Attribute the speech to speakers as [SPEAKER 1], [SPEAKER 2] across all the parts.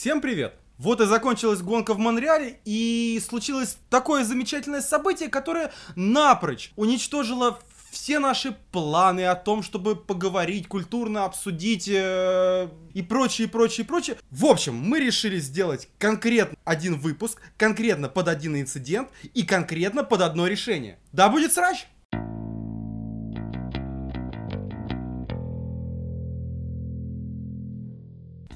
[SPEAKER 1] Всем привет! Вот и закончилась гонка в Монреале, и случилось такое замечательное событие, которое напрочь уничтожило все наши планы о том, чтобы поговорить, культурно обсудить э, и прочее, прочее, прочее. В общем, мы решили сделать конкретно один выпуск, конкретно под один инцидент и конкретно под одно решение. Да будет срач!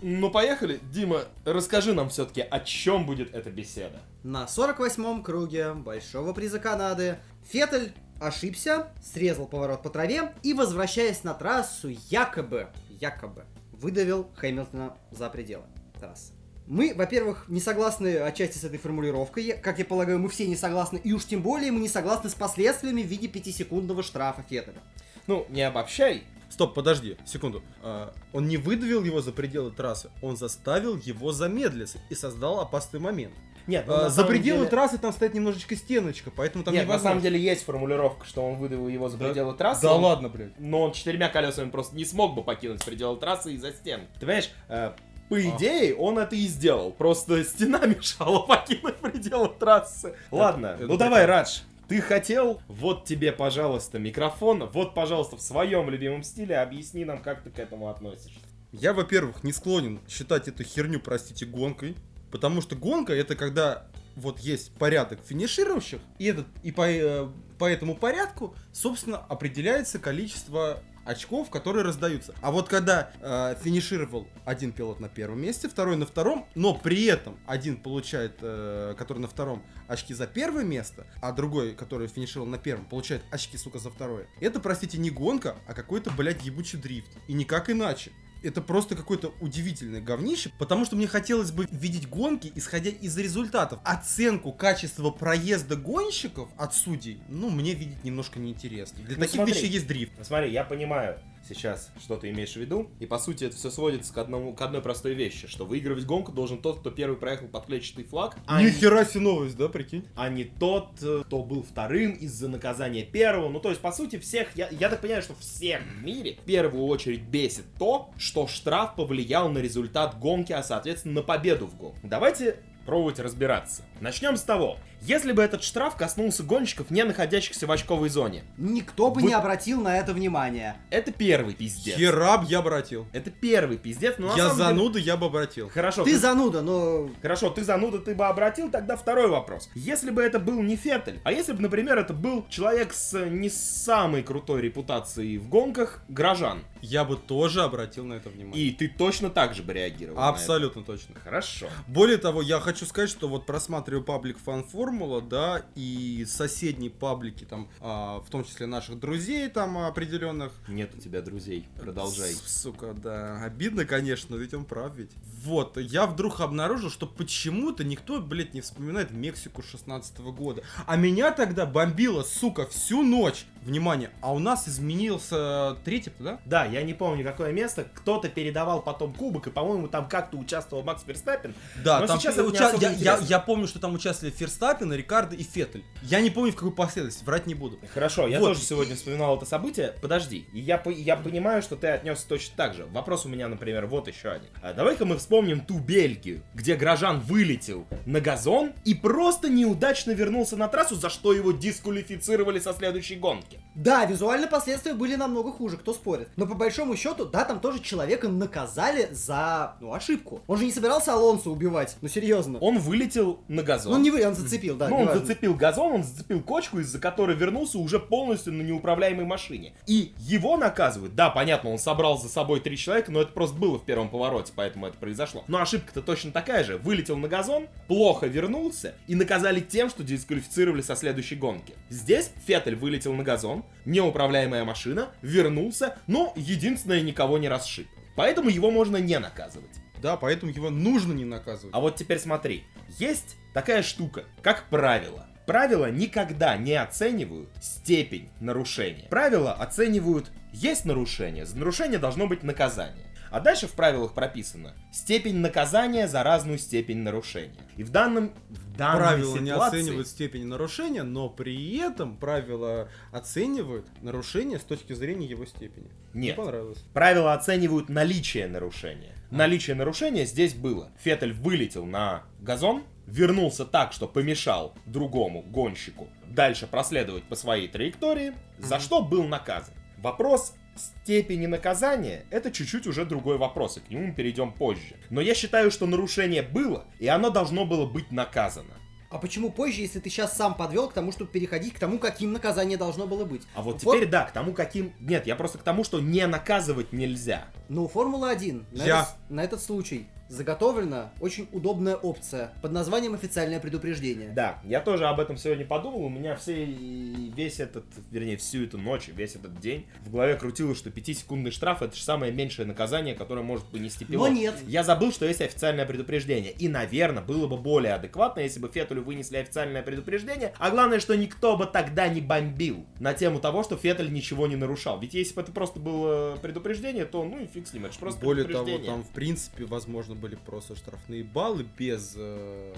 [SPEAKER 2] Ну поехали, Дима, расскажи нам все-таки, о чем будет эта беседа.
[SPEAKER 3] На 48-м круге Большого приза Канады Феттель ошибся, срезал поворот по траве и, возвращаясь на трассу, якобы, якобы, выдавил Хэмилтона за пределы трассы. Мы, во-первых, не согласны отчасти с этой формулировкой. Как я полагаю, мы все не согласны. И уж тем более мы не согласны с последствиями в виде пятисекундного штрафа Феттеля.
[SPEAKER 2] Ну, не обобщай,
[SPEAKER 1] Стоп, подожди, секунду. А, он не выдавил его за пределы трассы, он заставил его замедлиться и создал опасный момент.
[SPEAKER 2] Нет, ну,
[SPEAKER 1] А,
[SPEAKER 2] на
[SPEAKER 1] за пределы
[SPEAKER 2] деле-
[SPEAKER 1] трассы там стоит немножечко стеночка, поэтому там
[SPEAKER 2] Нет, на
[SPEAKER 1] невозможно.
[SPEAKER 2] самом деле есть формулировка, что он выдавил его за
[SPEAKER 1] Да?
[SPEAKER 2] пределы трассы.
[SPEAKER 1] Да
[SPEAKER 2] он-
[SPEAKER 1] ладно, блядь.
[SPEAKER 2] Но он четырьмя колесами просто не смог бы покинуть пределы трассы из-за стен. Ты понимаешь, э, по идее, он это и сделал. Просто стена мешала покинуть пределы трассы. Ладно,
[SPEAKER 1] это
[SPEAKER 2] ну давай, Радж. Ты хотел, вот тебе, пожалуйста, микрофон, вот, пожалуйста, в своем любимом стиле объясни нам, как ты к этому относишься.
[SPEAKER 1] Я, во-первых, не склонен считать эту херню, простите, гонкой. Потому что гонка это когда вот есть порядок финиширующих, и, этот, и по, э, по этому порядку, собственно, определяется количество очков, которые раздаются. А вот когда э, финишировал один пилот на первом месте, второй на втором, но при этом один получает, э, который на втором, очки за первое место, а другой, который финишировал на первом, получает очки, сука, за второе. Это, простите, не гонка, а какой-то, блядь, ебучий дрифт. И никак иначе. Это просто какое-то удивительное говнище, потому что мне хотелось бы видеть гонки, исходя из результатов. Оценку качества проезда гонщиков от судей, ну, мне видеть немножко неинтересно. Для
[SPEAKER 2] Ну,
[SPEAKER 1] таких
[SPEAKER 2] смотри.
[SPEAKER 1] вещей есть дрифт.
[SPEAKER 2] Смотри, я понимаю сейчас, что ты имеешь в виду. И по сути это все сводится к, одному, к одной простой вещи, что выигрывать гонку должен тот, кто первый проехал под клетчатый флаг, а не,
[SPEAKER 1] Нихера себе новость, да, прикинь?
[SPEAKER 2] а не тот, э, кто был вторым из-за наказания первого. Ну, то есть, по сути, всех, я, я так понимаю, что всех в мире в первую очередь бесит то, что штраф повлиял на результат гонки, а соответственно на победу в гонке. Давайте пробовать разбираться. Начнем с того. Если бы этот штраф коснулся гонщиков, не находящихся в очковой зоне,
[SPEAKER 3] Никто бы
[SPEAKER 2] Вы-
[SPEAKER 3] не обратил на это внимания.
[SPEAKER 2] это первый пиздец.
[SPEAKER 1] Хераб я обратил.
[SPEAKER 2] Это первый пиздец, но на
[SPEAKER 1] я
[SPEAKER 2] самом деле-
[SPEAKER 1] зануда, я бы обратил.
[SPEAKER 2] Хорошо,
[SPEAKER 3] Ты
[SPEAKER 2] ты-
[SPEAKER 3] зануда, но...
[SPEAKER 2] Хорошо, ты зануда, ты бы обратил, тогда второй вопрос. Если бы это был не Феттель, а если бы, например, это был человек с э, не самой крутой репутацией в гонках, Грожан,
[SPEAKER 1] Я бы тоже обратил на это внимание.
[SPEAKER 2] и ты точно так же бы реагировал на
[SPEAKER 1] Абсолютно точно.
[SPEAKER 2] Хорошо.
[SPEAKER 1] Более того, я хочу сказать, что вот просматриваю паблик Фан Формула, да, и соседние паблики, там, а, в том числе наших друзей, там, определенных.
[SPEAKER 2] Нет у тебя друзей, продолжай.
[SPEAKER 1] Сука, да. Обидно, конечно, но ведь он прав ведь. Вот, я вдруг обнаружил, что почему-то никто, блядь, не вспоминает Мексику 16 года. А меня тогда бомбило, сука, всю ночь. Внимание, а у нас изменился третий, да?
[SPEAKER 2] Да, я не помню какое место, кто-то передавал потом кубок, и, по-моему, там как-то участвовал Макс Верстаппин.
[SPEAKER 1] Да,
[SPEAKER 2] Но
[SPEAKER 1] там
[SPEAKER 2] сейчас это
[SPEAKER 1] уча- я, я, я помню, что там участвовали Ферстаппин, Рикардо и Феттель. Я не помню, в какой последовательности, врать не буду.
[SPEAKER 2] Хорошо, я
[SPEAKER 1] Вот.
[SPEAKER 2] тоже сегодня вспоминал это событие. Подожди, я, я понимаю, что ты отнесся точно так же. Вопрос у меня, например, вот еще один. А давай-ка мы вспомним ту Бельгию, где Грожан вылетел на газон и просто неудачно вернулся на трассу, за что его дисквалифицировали со следующей гонки.
[SPEAKER 3] Да, визуально последствия были намного хуже, кто спорит. Но по большому счету, да, там тоже человека наказали за, ну, ошибку. Он же не собирался Алонсо убивать, ну, серьезно.
[SPEAKER 2] Он вылетел на газон.
[SPEAKER 3] Ну, не вы, он зацепил, да.
[SPEAKER 2] Ну, он
[SPEAKER 3] неважно.
[SPEAKER 2] зацепил газон, он зацепил кочку, из-за которой вернулся уже полностью на неуправляемой машине. И его наказывают. Да, понятно, он собрал за собой три человека, но это просто было в первом повороте, поэтому это произошло. Но ошибка-то точно такая же. Вылетел на газон, плохо вернулся и наказали тем, что дисквалифицировали со следующей гонки. Здесь Феттель вылетел на газон, неуправляемая машина, вернулся, но единственное никого не расшиб. Поэтому его можно не наказывать.
[SPEAKER 1] Да, поэтому его нужно не наказывать.
[SPEAKER 2] А вот теперь смотри, есть такая штука, как правило. Правила никогда не оценивают степень нарушения. Правила оценивают, есть нарушение, за нарушение должно быть наказание. А дальше в правилах прописано степень наказания за разную степень нарушения. И в данном данной
[SPEAKER 1] Правила не
[SPEAKER 2] ситуации-
[SPEAKER 1] оценивают степень нарушения, но при этом правила оценивают нарушение с точки зрения его степени.
[SPEAKER 2] Нет.
[SPEAKER 1] Не понравилось.
[SPEAKER 2] Правила оценивают наличие нарушения. Наличие нарушения здесь было. Феттель вылетел на газон, вернулся так, что помешал другому гонщику дальше проследовать по своей траектории, за что был наказан. Вопрос степени наказания это чуть-чуть уже другой вопрос, и к нему мы перейдем позже. Но я считаю, что нарушение было, и оно должно было быть наказано.
[SPEAKER 3] А почему позже, если ты сейчас сам подвел к тому, чтобы переходить к тому, каким наказание должно было быть?
[SPEAKER 2] А вот теперь да, к тому, каким... Нет, я просто к тому, что не наказывать нельзя.
[SPEAKER 3] Ну, Формула-1 на,
[SPEAKER 1] Я.
[SPEAKER 3] этот, на этот случай заготовлена очень удобная опция под названием «Официальное предупреждение».
[SPEAKER 2] Да, я тоже об этом сегодня подумал. У меня все, весь этот, вернее, всю эту ночь, весь этот день в голове крутилось, что 5-секундный штраф это же самое меньшее наказание, которое может понести пилот.
[SPEAKER 3] Но нет.
[SPEAKER 2] Я забыл, что есть официальное предупреждение. И, наверное, было бы более адекватно, если бы Феттелю вынесли официальное предупреждение. А главное, что никто бы тогда не бомбил на тему того, что Феттель ничего не нарушал. Ведь если бы это просто было предупреждение, то ну и фиг с ним, это же просто
[SPEAKER 1] Более того, там, в принципе, возможно, были просто штрафные баллы без э,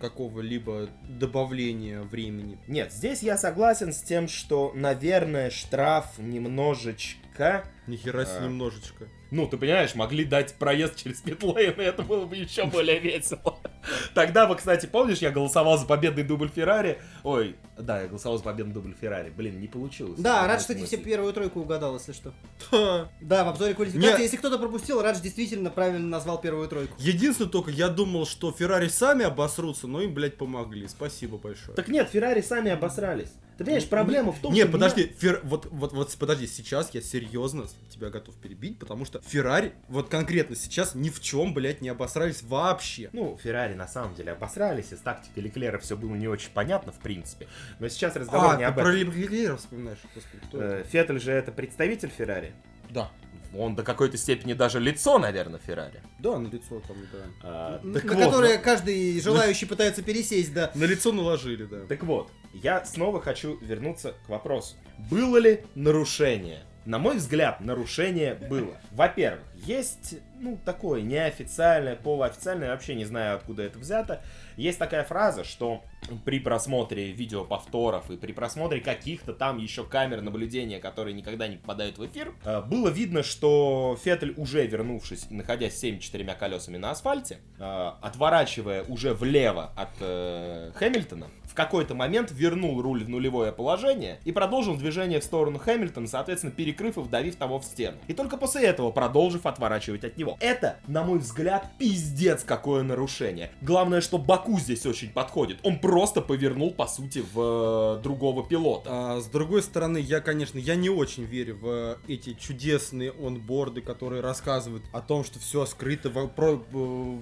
[SPEAKER 1] какого-либо добавления времени.
[SPEAKER 2] Нет, здесь я согласен с тем, что, наверное, штраф немножечко...
[SPEAKER 1] Нихера себе
[SPEAKER 2] А.
[SPEAKER 1] немножечко.
[SPEAKER 2] Ну, ты понимаешь, могли дать проезд через питлейн, и это было бы еще более весело. Тогда бы, кстати, помнишь, я голосовал за победный дубль Феррари? Ой, да, я голосовал за победный дубль Феррари. Блин, не получилось.
[SPEAKER 3] Да, Радж, кстати, все первую тройку угадал, если что. Да, в обзоре квалификации, если кто-то пропустил, Радж действительно правильно назвал первую тройку.
[SPEAKER 1] Единственное только, я думал, что Феррари сами обосрутся, но им, блядь, помогли. Спасибо большое.
[SPEAKER 2] Так нет, Феррари сами обосрались. Ты понимаешь, проблема в том,
[SPEAKER 1] Не,
[SPEAKER 2] что...
[SPEAKER 1] подожди, Фер- вот, вот, вот, подожди, сейчас я серьезно тебя готов перебить, потому что Феррари, вот конкретно сейчас ни в чем, блядь, не обосрались вообще.
[SPEAKER 2] Ну, Феррари на самом деле обосрались, и с тактикой Леклера все было не очень понятно, в принципе. Но сейчас разговор
[SPEAKER 1] А,
[SPEAKER 2] не
[SPEAKER 1] ты
[SPEAKER 2] об
[SPEAKER 1] про
[SPEAKER 2] этом.
[SPEAKER 1] Леклера вспоминаешь, господи, кто это?
[SPEAKER 2] Э, Феттель же это представитель Феррари.
[SPEAKER 1] Да.
[SPEAKER 2] Он до какой-то степени даже лицо, наверное, Феррари.
[SPEAKER 1] Да, на лицо там, да.
[SPEAKER 2] А,
[SPEAKER 3] На
[SPEAKER 2] вот,
[SPEAKER 3] которое каждый желающий пытается пересесть, да.
[SPEAKER 1] На лицо наложили, да.
[SPEAKER 2] Так вот, я снова хочу вернуться к вопросу. Было ли нарушение? На мой взгляд, нарушение было. Во-первых, есть, ну, такое неофициальное, полуофициальное, вообще не знаю, откуда это взято. Есть такая фраза, что при просмотре видеоповторов и при просмотре каких-то там еще камер наблюдения, которые никогда не попадают в эфир, э, было видно, что Феттель, уже вернувшись и находясь всеми четырьмя колесами на асфальте, э, отворачивая уже влево от э, Хэмилтона, в какой-то момент вернул руль в нулевое положение и продолжил движение в сторону Хэмилтона, соответственно, перекрыв и вдавив того в стену. И только после этого продолжив отворачивать от него. Это, на мой взгляд, пиздец какое нарушение. Главное, что Баку здесь очень подходит. Он просто повернул, по сути, в э, другого пилота.
[SPEAKER 1] А, с другой стороны, я, конечно, я не очень верю в э, эти чудесные онборды, которые рассказывают о том, что все скрыто во- про- э,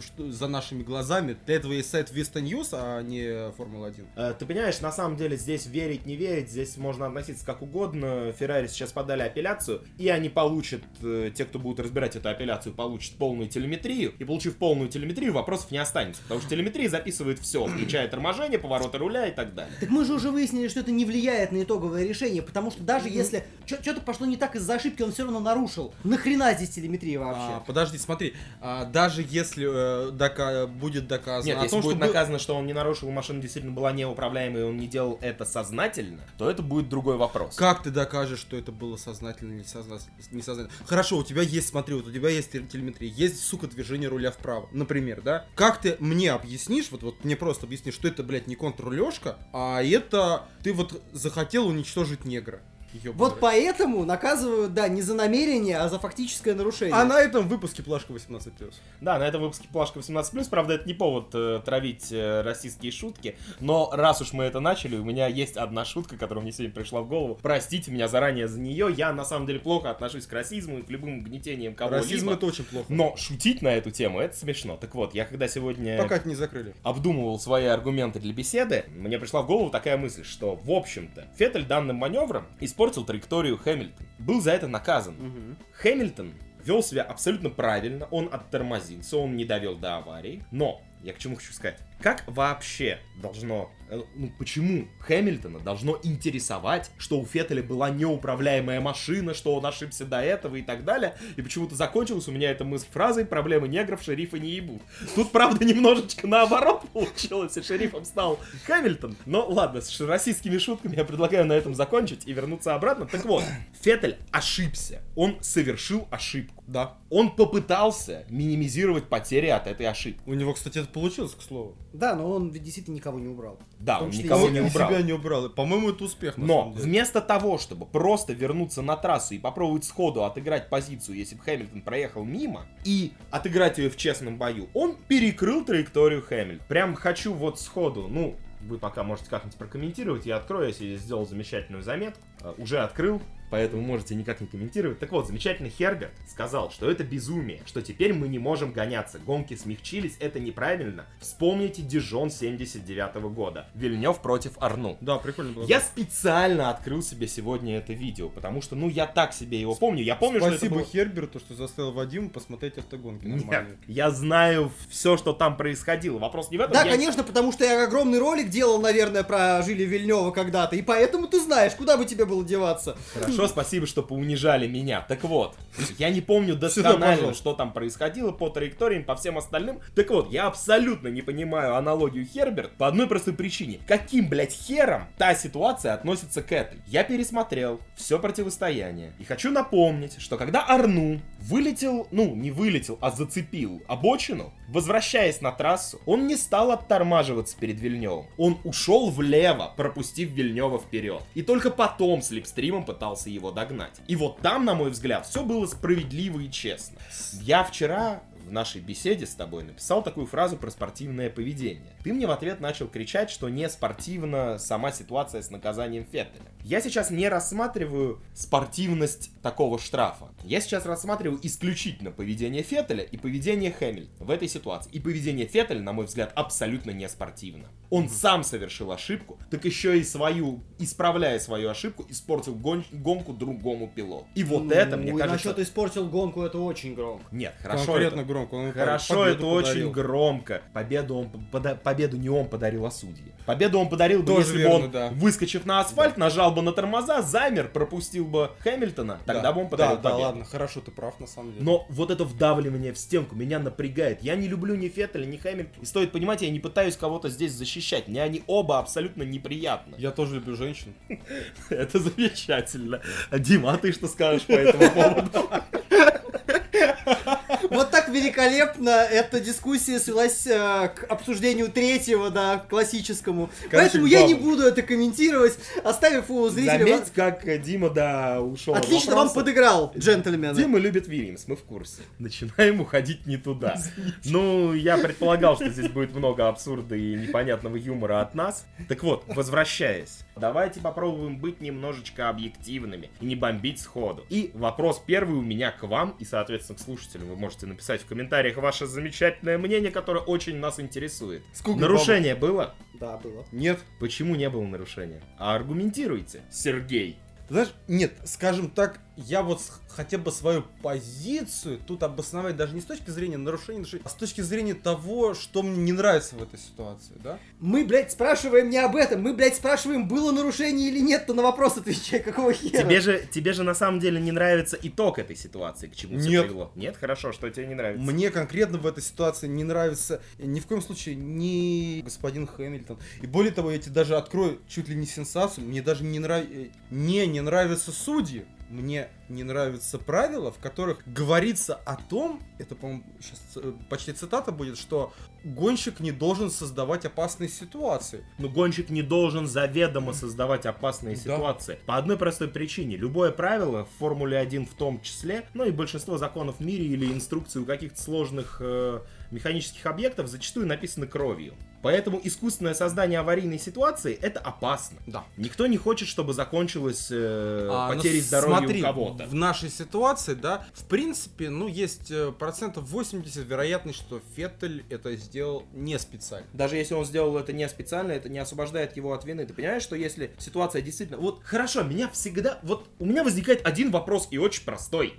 [SPEAKER 1] что- за нашими глазами. Для этого есть сайт Vista News, а не Формула-1.
[SPEAKER 2] Э, Ты понимаешь, на самом деле здесь верить, не верить, здесь можно относиться как угодно. Феррари сейчас подали апелляцию, и они получат, э, те, кто будут разбирать эту апелляцию, получат полную телеметрию. И получив полную телеметрию, вопросов не останется. Потому что телеметрия записывает все, включая торможение, повороты руля и так далее.
[SPEAKER 3] Так мы же уже выяснили, что это не влияет на итоговое решение, потому что даже если что-то пошло не так из-за ошибки, он все равно нарушил. Нахрена здесь телеметрия
[SPEAKER 1] А,
[SPEAKER 3] вообще?
[SPEAKER 1] подожди, смотри, а, даже если э, дока- будет доказано
[SPEAKER 2] Нет,
[SPEAKER 1] о
[SPEAKER 2] если
[SPEAKER 1] том,
[SPEAKER 2] будет
[SPEAKER 1] что
[SPEAKER 2] наказано, что он не нарушил, машина действительно была неуправляемой, и он не делал это сознательно, то это будет другой вопрос.
[SPEAKER 1] Как ты докажешь, что это было сознательно или созна- несознательно? Хорошо, у тебя есть, смотри, вот у тебя есть тел- телеметрия, есть, сука, движение руля вправо, например, да? Как ты мне объяснишь, вот, вот мне просто объясни, что это, блядь, не контррулежка, а это ты вот захотел уничтожить негра. Ёбаный
[SPEAKER 3] Вот поэтому наказывают, да, не за намерение, а за фактическое нарушение.
[SPEAKER 1] А на этом выпуске Плашка 18+.
[SPEAKER 2] Да, на этом выпуске Плашка 18+, правда, это не повод э, травить э, расистские шутки, но раз уж мы это начали, у меня есть одна шутка, которая мне сегодня пришла в голову. Простите меня заранее за нее, я на самом деле плохо отношусь к расизму и к любым гнетениям кого-либо.
[SPEAKER 1] Расизм это очень плохо.
[SPEAKER 2] Но шутить на эту тему, это смешно. Так вот, я когда сегодня
[SPEAKER 1] Пока это не закрыли.
[SPEAKER 2] обдумывал свои аргументы для беседы, мне пришла в голову такая мысль, что, в общем-то, Феттель данным маневром испортил траекторию Хэмилтона. Был за это наказан.
[SPEAKER 3] Мгм.
[SPEAKER 2] Хэмилтон вел себя абсолютно правильно, он оттормозился, он не довел до аварии. Но, я к чему хочу сказать, как вообще должно, э, ну почему Хэмилтона должно интересовать, что у Феттеля была неуправляемая машина, что он ошибся до этого и так далее, и почему-то закончилась у меня эта мысль фразой «проблемы негров шерифа не ебут». Тут, правда, немножечко наоборот получилось, и шерифом стал Хэмилтон. Но ладно, с российскими шутками я предлагаю на этом закончить и вернуться обратно. Так вот, Феттель ошибся, он совершил ошибку.
[SPEAKER 1] Да.
[SPEAKER 2] Он попытался минимизировать потери от этой ошибки.
[SPEAKER 1] У него, кстати, это получилось, к слову.
[SPEAKER 3] Да, но он ведь действительно никого не убрал.
[SPEAKER 2] Да, он никого не убрал.
[SPEAKER 1] себя не убрал. По-моему, это успех,
[SPEAKER 2] Но вместо того, чтобы просто вернуться на трассу и попробовать сходу отыграть позицию, если бы Хэмилтон проехал мимо, и отыграть ее в честном бою, он перекрыл траекторию Хэмилтона. Прям хочу вот сходу, ну, вы пока можете как-нибудь прокомментировать, я открою, если я сделал замечательную заметку. Э, Уже открыл, поэтому можете никак не комментировать. Так вот, замечательный Херберт сказал, что это безумие, что теперь мы не можем гоняться, гонки смягчились, это неправильно. Вспомните Дижон 79 года, Вильнев против Арну.
[SPEAKER 1] Да, прикольно было.
[SPEAKER 2] Я специально открыл себе сегодня это видео, потому что, ну, я так себе его помню. Я помню, что
[SPEAKER 1] Спасибо
[SPEAKER 2] это было...
[SPEAKER 1] Херберту, что заставил Вадима посмотреть автогонки
[SPEAKER 2] Нет,
[SPEAKER 1] нормально.
[SPEAKER 2] я знаю все, что там происходило. Вопрос не в этом.
[SPEAKER 3] Да,
[SPEAKER 2] я-
[SPEAKER 3] конечно, потому что я огромный ролик делал, наверное, про Жили Вильнева когда-то, и поэтому ты знаешь, куда бы тебе было деваться.
[SPEAKER 2] Хорошо, спасибо, что поунижали меня. Так вот, я не помню досконально, что там происходило по траекториям, по всем остальным. Так вот, я абсолютно не понимаю аналогию Херберт по одной простой причине. Каким, блядь, хером та ситуация относится к этой? Я пересмотрел все противостояние. И хочу напомнить, что когда Арну вылетел, ну, не вылетел, а зацепил обочину, возвращаясь на трассу, он не стал оттормаживаться перед Вильневым. Он ушел влево, пропустив Вильнева вперед. И только потом слепстримом пытался его догнать. И вот там, на мой взгляд, все было справедливо и честно. Я вчера в нашей беседе с тобой написал такую фразу про спортивное поведение. Ты мне в ответ начал кричать, что не спортивна сама ситуация с наказанием Феттеля. Я сейчас не рассматриваю спортивность такого штрафа. Я сейчас рассматриваю исключительно поведение Феттеля и поведение Хэмилтона в этой ситуации. И поведение Феттеля, на мой взгляд, абсолютно не спортивно. Он сам совершил ошибку, так еще и свою, исправляя свою ошибку, испортил гон- гонку другому пилоту. И вот это, мне
[SPEAKER 3] Ну, и
[SPEAKER 2] кажется...
[SPEAKER 3] Насчет испортил гонку, это очень громко.
[SPEAKER 2] Нет, хорошо,
[SPEAKER 1] Конкретно
[SPEAKER 2] это-
[SPEAKER 1] громко. он
[SPEAKER 2] Хорошо, это очень
[SPEAKER 1] подарил.
[SPEAKER 2] громко. Победу он пода- победу не он подарил, а судьи. Победу он подарил бы,
[SPEAKER 1] Тоже
[SPEAKER 2] если
[SPEAKER 1] верно,
[SPEAKER 2] бы он,
[SPEAKER 1] да.
[SPEAKER 2] выскочив на асфальт, нажал бы на тормоза, замер, пропустил бы Хэмилтона, тогда
[SPEAKER 1] Да,
[SPEAKER 2] бы он подарил
[SPEAKER 1] Да, да,
[SPEAKER 2] победу.
[SPEAKER 1] ладно, хорошо, ты прав, на самом деле.
[SPEAKER 2] Но вот это вдавливание в стенку меня напрягает. Я не люблю ни Феттеля, ни Хэмилтона. И стоит понимать, я не пытаюсь кого-то здесь защищать. Мне они оба абсолютно неприятны.
[SPEAKER 1] Я тоже люблю женщин.
[SPEAKER 2] Это замечательно. Дима, а ты что скажешь по этому поводу?
[SPEAKER 3] Вот так великолепно эта дискуссия свелась э, к обсуждению третьего, да, классическому. Поэтому я не буду это комментировать, оставив у зрителей...
[SPEAKER 2] Заметь, как э, Дима, да, ушел от
[SPEAKER 3] Отлично вам подыграл, джентльмены.
[SPEAKER 2] Дима любит Вильямс, мы в курсе. Начинаем уходить не туда. Ну, я предполагал, что здесь будет много абсурда и непонятного юмора от нас. Так вот, возвращаясь, давайте попробуем быть немножечко объективными и не бомбить сходу. И вопрос первый у меня к вам и, соответственно, к слушателям. Вы можете написать в комментариях ваше замечательное мнение, которое очень нас интересует.
[SPEAKER 1] Сколько
[SPEAKER 2] Нарушение было?
[SPEAKER 3] Да, было.
[SPEAKER 1] Нет.
[SPEAKER 2] Почему не было нарушения? А аргументируйте, Сергей.
[SPEAKER 1] Знаешь, нет, скажем так, я вот хотя бы свою позицию тут обосновать даже не с точки зрения нарушения, а с точки зрения того, что мне не нравится в этой ситуации, да?
[SPEAKER 3] Мы, блядь, спрашиваем не об этом. Мы, блядь, спрашиваем, было нарушение или нет, то на вопрос отвечай, какого хера.
[SPEAKER 2] Тебе же, тебе же на самом деле не нравится итог этой ситуации, к чему все
[SPEAKER 1] Нет.
[SPEAKER 2] привело. Нет, хорошо, что тебе не нравится.
[SPEAKER 1] Мне конкретно в этой ситуации не нравится ни в коем случае ни господин Хэмилтон. И более того, я тебе даже открою чуть ли не сенсацию. Мне даже не нравится... Мне не нравятся судьи. Мне не нравятся правила, в которых говорится о том, это, по-моему, сейчас почти цитата будет, что гонщик не должен создавать опасные ситуации.
[SPEAKER 2] Но гонщик не должен заведомо создавать опасные
[SPEAKER 1] Да.
[SPEAKER 2] ситуации. По одной простой причине. Любое правило, в Формуле 1 в том числе, ну и большинство законов в мире или инструкции у каких-то сложных э, механических объектов зачастую написаны кровью. Поэтому искусственное создание аварийной ситуации это опасно.
[SPEAKER 1] Да.
[SPEAKER 2] Никто не хочет, чтобы закончилась э,
[SPEAKER 1] А, ну,
[SPEAKER 2] потерей здоровья
[SPEAKER 1] смотри,
[SPEAKER 2] у кого-то.
[SPEAKER 1] В нашей ситуации, да, в принципе, ну, есть э, процентов 80 вероятность, что Феттель это сделал не специально.
[SPEAKER 2] Даже если он сделал это не специально, это не освобождает его от вины. Ты понимаешь, что если ситуация действительно... Вот хорошо, меня всегда... Вот у меня возникает один вопрос и очень простой.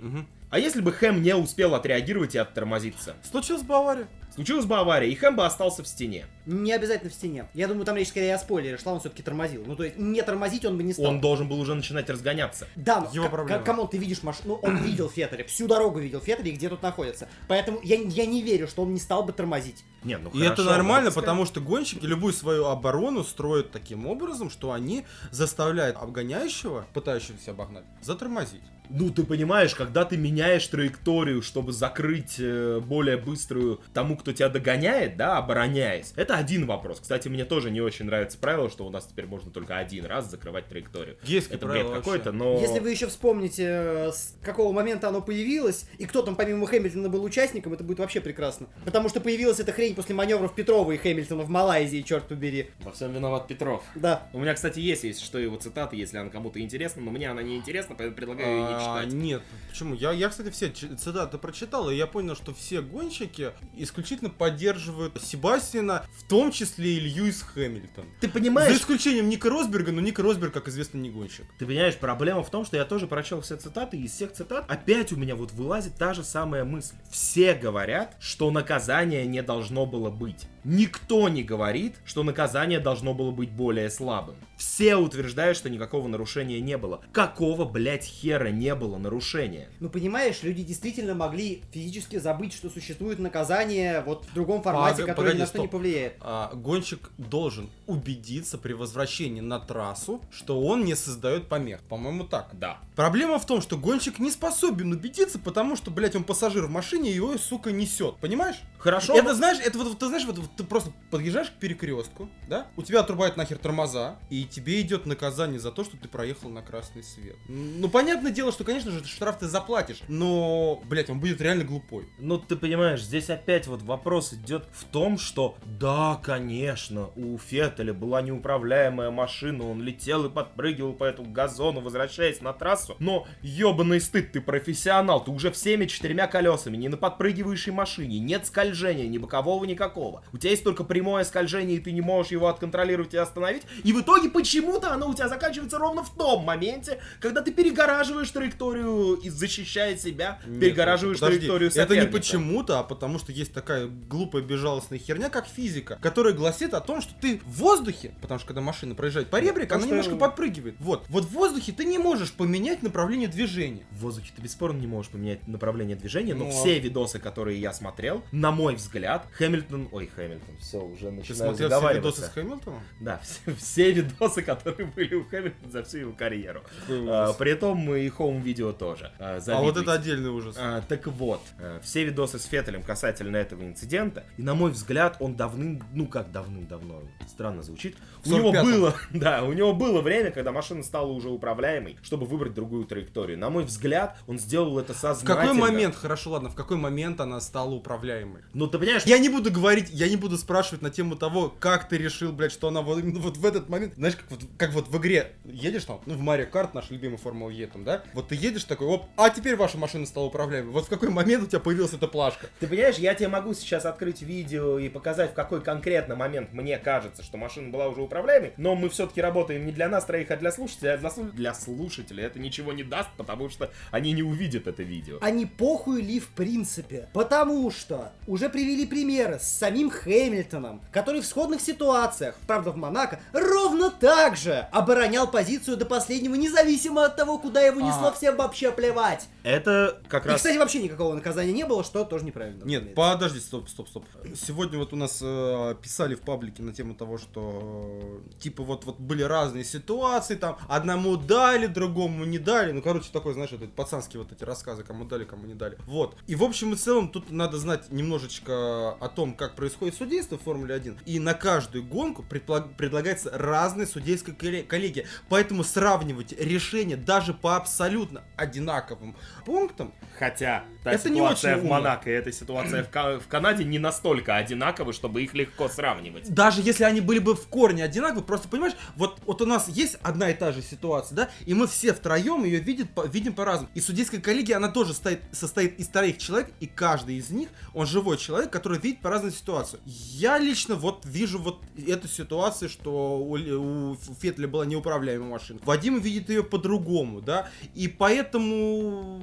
[SPEAKER 2] А если бы Хэм не успел отреагировать и оттормозиться?
[SPEAKER 1] Случилась бы авария.
[SPEAKER 2] Случилась бы авария, и Хэм бы остался в стене.
[SPEAKER 3] Не обязательно в стене. Я думаю, там речь скорее о спойлере. Шла он все-таки тормозил. Ну, то есть, не тормозить он бы не стал.
[SPEAKER 2] Он должен был уже начинать разгоняться.
[SPEAKER 3] Да, но
[SPEAKER 1] Его
[SPEAKER 3] к-
[SPEAKER 1] проблема.
[SPEAKER 3] c- come on, ты видишь машину, ну, он видел Феттеля, всю дорогу видел Феттеля и где тут находится. Поэтому я, я не верю, что он не стал бы тормозить.
[SPEAKER 2] Не, ну
[SPEAKER 1] И
[SPEAKER 2] хорошо,
[SPEAKER 1] это нормально, потому что гонщики любую свою оборону строят таким образом, что они заставляют обгоняющего, пытающегося обогнать, затормозить.
[SPEAKER 2] Ну, ты понимаешь, когда ты меняешь траекторию, чтобы закрыть э, более быструю тому, кто тебя догоняет, да, обороняясь, это один вопрос. Кстати, мне тоже не очень нравится правило, что у нас теперь можно только один раз закрывать траекторию.
[SPEAKER 1] Есть
[SPEAKER 2] Это бред какой-то, но...
[SPEAKER 3] Если вы еще вспомните, э, с какого момента оно появилось, и кто там помимо Хэмилтона был участником, это будет вообще прекрасно. Потому что появилась эта хрень после маневров Петрова и Хэмилтона в Малайзии, черт побери.
[SPEAKER 2] Во всем виноват Петров.
[SPEAKER 3] Да.
[SPEAKER 2] У меня, кстати, есть, если что, его цитаты, если она кому-то интересна, но мне она не интересна, поэтому предлагаю ее не
[SPEAKER 1] А. Нет, почему? Я, я, кстати, все цитаты прочитал, и я понял, что все гонщики исключительно поддерживают Себастьяна, в том числе и Льюис Хэмилтон.
[SPEAKER 2] Ты
[SPEAKER 1] За
[SPEAKER 2] понимаешь,
[SPEAKER 1] исключением Ника Росберга, но Ника Росберг, как известно, не гонщик.
[SPEAKER 2] Ты понимаешь, проблема в том, что я тоже прочел все цитаты, и из всех цитат опять у меня вот вылазит та же самая мысль. Все говорят, что наказание не должно было быть. Никто не говорит, что наказание должно было быть более слабым. Все утверждают, что никакого нарушения не было. Какого, блядь, хера не было нарушения?
[SPEAKER 3] Ну, понимаешь, люди действительно могли физически забыть, что существует наказание вот в другом формате,
[SPEAKER 1] Пога-
[SPEAKER 3] которое ни
[SPEAKER 1] погоди,
[SPEAKER 3] на что не
[SPEAKER 1] стоп.
[SPEAKER 3] повлияет.
[SPEAKER 1] А, гонщик должен убедиться при возвращении на трассу, что он не создает помех. По-моему, так.
[SPEAKER 2] Да.
[SPEAKER 1] Проблема в том, что гонщик не способен убедиться, потому что, блядь, он пассажир в машине, и его, сука, несет. Понимаешь?
[SPEAKER 2] Хорошо.
[SPEAKER 1] Это, знаешь, это вот, ты знаешь, вот ты просто подъезжаешь к перекрестку, да? У тебя отрубают нахер тормоза, и тебе идет наказание за то, что ты проехал на красный свет. Ну, понятное дело, что, конечно же, штраф ты заплатишь, но, блядь, он будет реально глупой.
[SPEAKER 2] Ну, ты понимаешь, здесь опять вот вопрос идет в том, что да, конечно, у Феттеля была неуправляемая машина, он летел и подпрыгивал по этому газону, возвращаясь на трассу, но ебаный стыд, ты профессионал, ты уже всеми четырьмя колесами, не на подпрыгивающей машине, нет скольжения, ни бокового, никакого. У тебя есть только прямое скольжение, и ты не можешь его отконтролировать и остановить, и в итоге почему-то оно у тебя заканчивается ровно в том моменте, когда ты перегораживаешь траекторию и защищая себя,
[SPEAKER 1] Нет,
[SPEAKER 2] перегораживаешь
[SPEAKER 1] подожди,
[SPEAKER 2] траекторию
[SPEAKER 1] Это не
[SPEAKER 2] соперника.
[SPEAKER 1] почему-то, а потому что есть такая глупая безжалостная херня, как физика, которая гласит о том, что ты в воздухе, потому что когда машина проезжает по ребрику, она
[SPEAKER 2] что-
[SPEAKER 1] немножко подпрыгивает. Вот. Вот в воздухе ты не можешь поменять направление движения.
[SPEAKER 2] В воздухе ты бесспорно не можешь поменять направление движения, но
[SPEAKER 1] Ну, а-
[SPEAKER 2] все видосы, которые я смотрел, на мой взгляд, Хэмилтон... Ой, Хэмилтон, все, уже
[SPEAKER 1] Ты
[SPEAKER 2] начинаю
[SPEAKER 1] смотрел все видосы с Хэмилтоном?
[SPEAKER 2] Да, все, все видосы, которые были у Хэмилтона за всю его карьеру. А, при этом и home video тоже. А,
[SPEAKER 1] А вот это отдельный ужас.
[SPEAKER 2] А, так вот, э, все видосы с Феттелем касательно этого инцидента, и на мой взгляд, он давным, ну как давным-давно, странно звучит,
[SPEAKER 1] В
[SPEAKER 2] у него
[SPEAKER 1] 45-м.
[SPEAKER 2] было, да, у него было время, когда машина стала уже управляемой, чтобы выбрать другую траекторию. На мой взгляд, он сделал это
[SPEAKER 1] В
[SPEAKER 2] сознательно.
[SPEAKER 1] какой момент, хорошо, ладно, в какой момент она стала управляемой?
[SPEAKER 2] Ну ты понимаешь,
[SPEAKER 1] Я не буду говорить, я не буду спрашивать на тему того, как ты решил, блядь, что она вот именно вот в этот момент, знаешь, как вот, как вот в игре едешь там, ну в Марио Карт, наш любимый Формула Е там, да? Вот ты едешь такой, оп, а теперь ваша машина стала управляемой. Вот в какой момент у тебя появилась эта плашка?
[SPEAKER 2] Ты понимаешь, я тебе могу сейчас открыть видео и показать, в какой конкретно момент мне кажется, что машина была уже управляемой, но мы все-таки работаем не для нас троих, а для слушателей, а для, слу- для слушателей это ничего не даст, потому что они не увидят это видео.
[SPEAKER 3] Не похуй ли в принципе? Потому что уже привели примеры с самим Хэмилтоном, который в сходных ситуациях, правда в Монако, ровно так же оборонял позицию до последнего, независимо от того, куда его несло,
[SPEAKER 1] А.
[SPEAKER 3] всем вообще плевать.
[SPEAKER 2] Это как
[SPEAKER 3] И,
[SPEAKER 2] раз...
[SPEAKER 3] кстати, вообще никакого наказания не было, что тоже неправильно.
[SPEAKER 1] Нет,
[SPEAKER 3] разумеется.
[SPEAKER 1] подожди, стоп, стоп, стоп. Сегодня вот у нас э, писали в паблике на тему того, что э, типа вот, вот были разные ситуации, там одному дали, другому не дали. Ну, короче, такой, знаешь, вот пацанские вот эти рассказы, кому дали, кому не дали. Вот. И в общем и целом тут надо знать немножечко о том, как происходит судейство в Формуле 1. И на каждую гонку предлагается разная судейская колле- коллегия. Поэтому сравнивать решения даже по абсолютно одинаковым пунктам
[SPEAKER 2] Хотя та
[SPEAKER 1] Это не
[SPEAKER 2] ситуация
[SPEAKER 1] очень
[SPEAKER 2] в. Монако и эта ситуация в, в Канаде не настолько одинаковы, чтобы их легко сравнивать.
[SPEAKER 1] даже если они были бы в корне одинаковы, просто понимаешь, вот, вот у нас есть одна и та же ситуация, да, и мы все втроем ее видим, по- видим по-разному. И судейская коллегия, она тоже стоит, состоит из троих человек, и каждый из них, он живой человек, который видит по-разному ситуацию. Я лично вот вижу вот эту ситуацию, что у, у Феттеля была неуправляемая машина. Вадим видит ее по-другому, да, и поэтому